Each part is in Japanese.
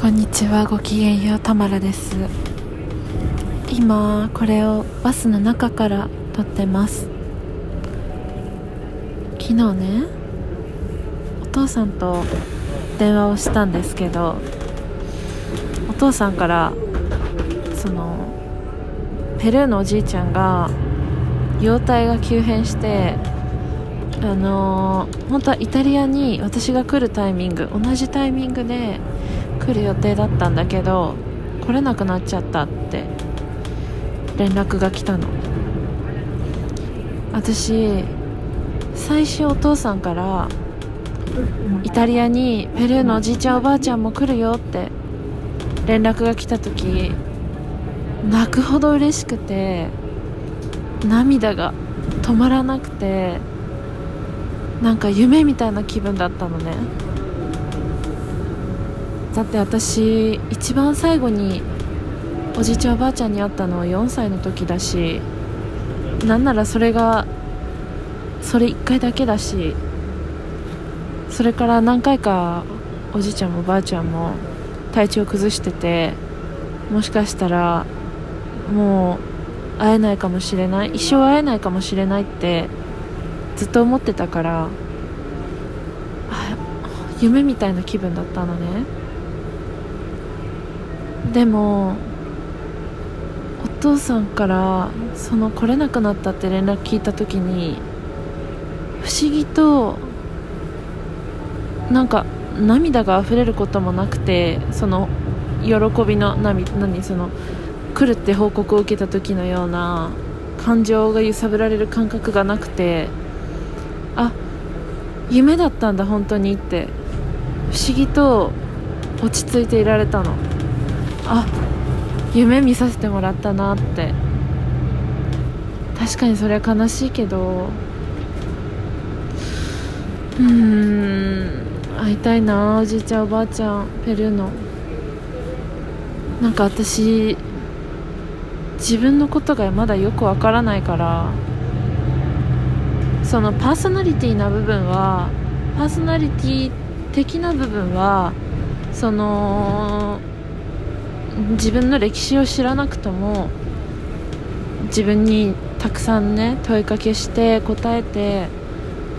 こんにちはごきげんようたまらです。今これをバスの中から撮ってます。昨日ねお父さんと電話をしたんですけどお父さんからそのペルーのおじいちゃんが容体が急変してあのー、本当はイタリアに私が来るタイミング同じタイミングで来る予定だったんだけど来れなくなっちゃったって連絡が来たの。私最初お父さんからイタリアにペルーのおじいちゃんおばあちゃんも来るよって連絡が来た時泣くほど嬉しくて涙が止まらなくてなんか夢みたいな気分だったのね。だって私一番最後におじいちゃんおばあちゃんに会ったのは4歳の時だしなんならそれがそれ1回だけだしそれから何回かおじいちゃんもおばあちゃんも体調崩しててもしかしたらもう会えないかもしれない一生会えないかもしれないってずっと思ってたから夢みたいな気分だったのね。でもお父さんからその来れなくなったって連絡聞いた時に不思議となんか涙が溢れることもなくてその喜びの涙何その来るって報告を受けた時のような感情が揺さぶられる感覚がなくてあ夢だったんだ本当にって。不思議と落ち着いていられたの。あ夢見させてもらったなって。確かにそれは悲しいけど。うん。会いたいなおじいちゃんおばあちゃんペルーの。なんか私自分のことがまだよくわからないから。そのパーソナリティな部分はパーソナリティ的な部分はその自分の歴史を知らなくとも自分にたくさんね問いかけして答えて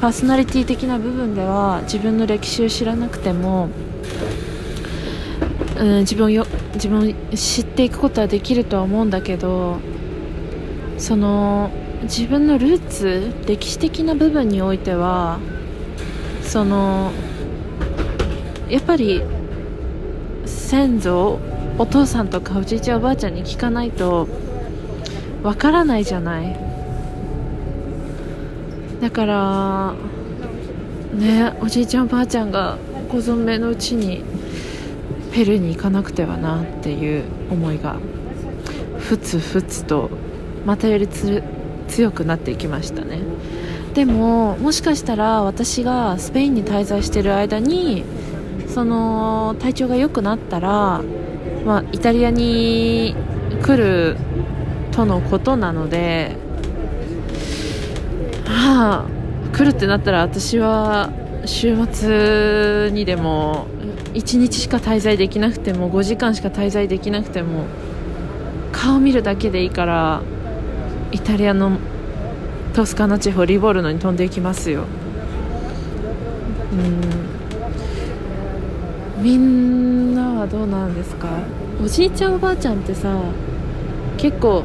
パーソナリティ的な部分では自分の歴史を知らなくても、うん、自分をよ自分を知っていくことはできるとは思うんだけどその自分のルーツ歴史的な部分においてはそのやっぱり先祖お父さんとかおじいちゃんおばあちゃんに聞かないとわからないじゃない。だからねおじいちゃんおばあちゃんがご存命のうちにペルーに行かなくてはなっていう思いがふつふつとまたより強くなっていきましたね。でももしかしたら私がスペインに滞在してる間にその体調が良くなったらまあ、イタリアに来るとのことなので、はあ、来るってなったら私は週末にでも1日しか滞在できなくても5時間しか滞在できなくても顔見るだけでいいからイタリアのトスカナ地方リボルノに飛んでいきますよ。うん。みんはどうなんですか？おじいちゃんおばあちゃんってさ結構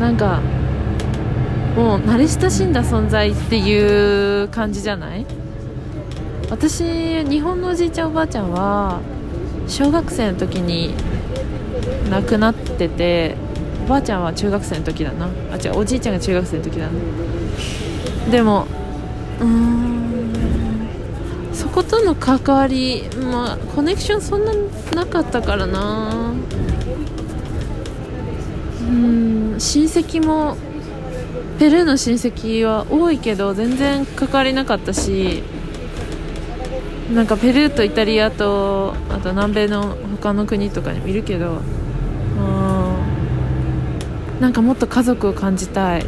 なんかもう慣れ親しんだ存在っていう感じじゃない？私日本のおじいちゃんおばあちゃんは小学生の時に亡くなってておばあちゃんは中学生の時だな。あ違うおじいちゃんが中学生の時だな。でもうーんことの関わり、まあ、コネクションそんななかったからな。うん親戚もペルーの親戚は多いけど全然関わりなかったしなんかペルーとイタリアとあと南米の他の国とかにもいるけどなんかもっと家族を感じたい。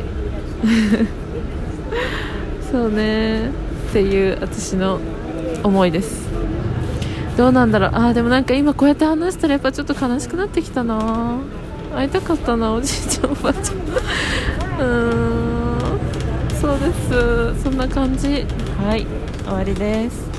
そうね。っていう私の思いです。どうなんだろう。あでもなんか今こうやって話したらやっぱちょっと悲しくなってきたな。会いたかったなおじいちゃんおばあちゃん。うーん。そうです。そんな感じ。はい。終わりです。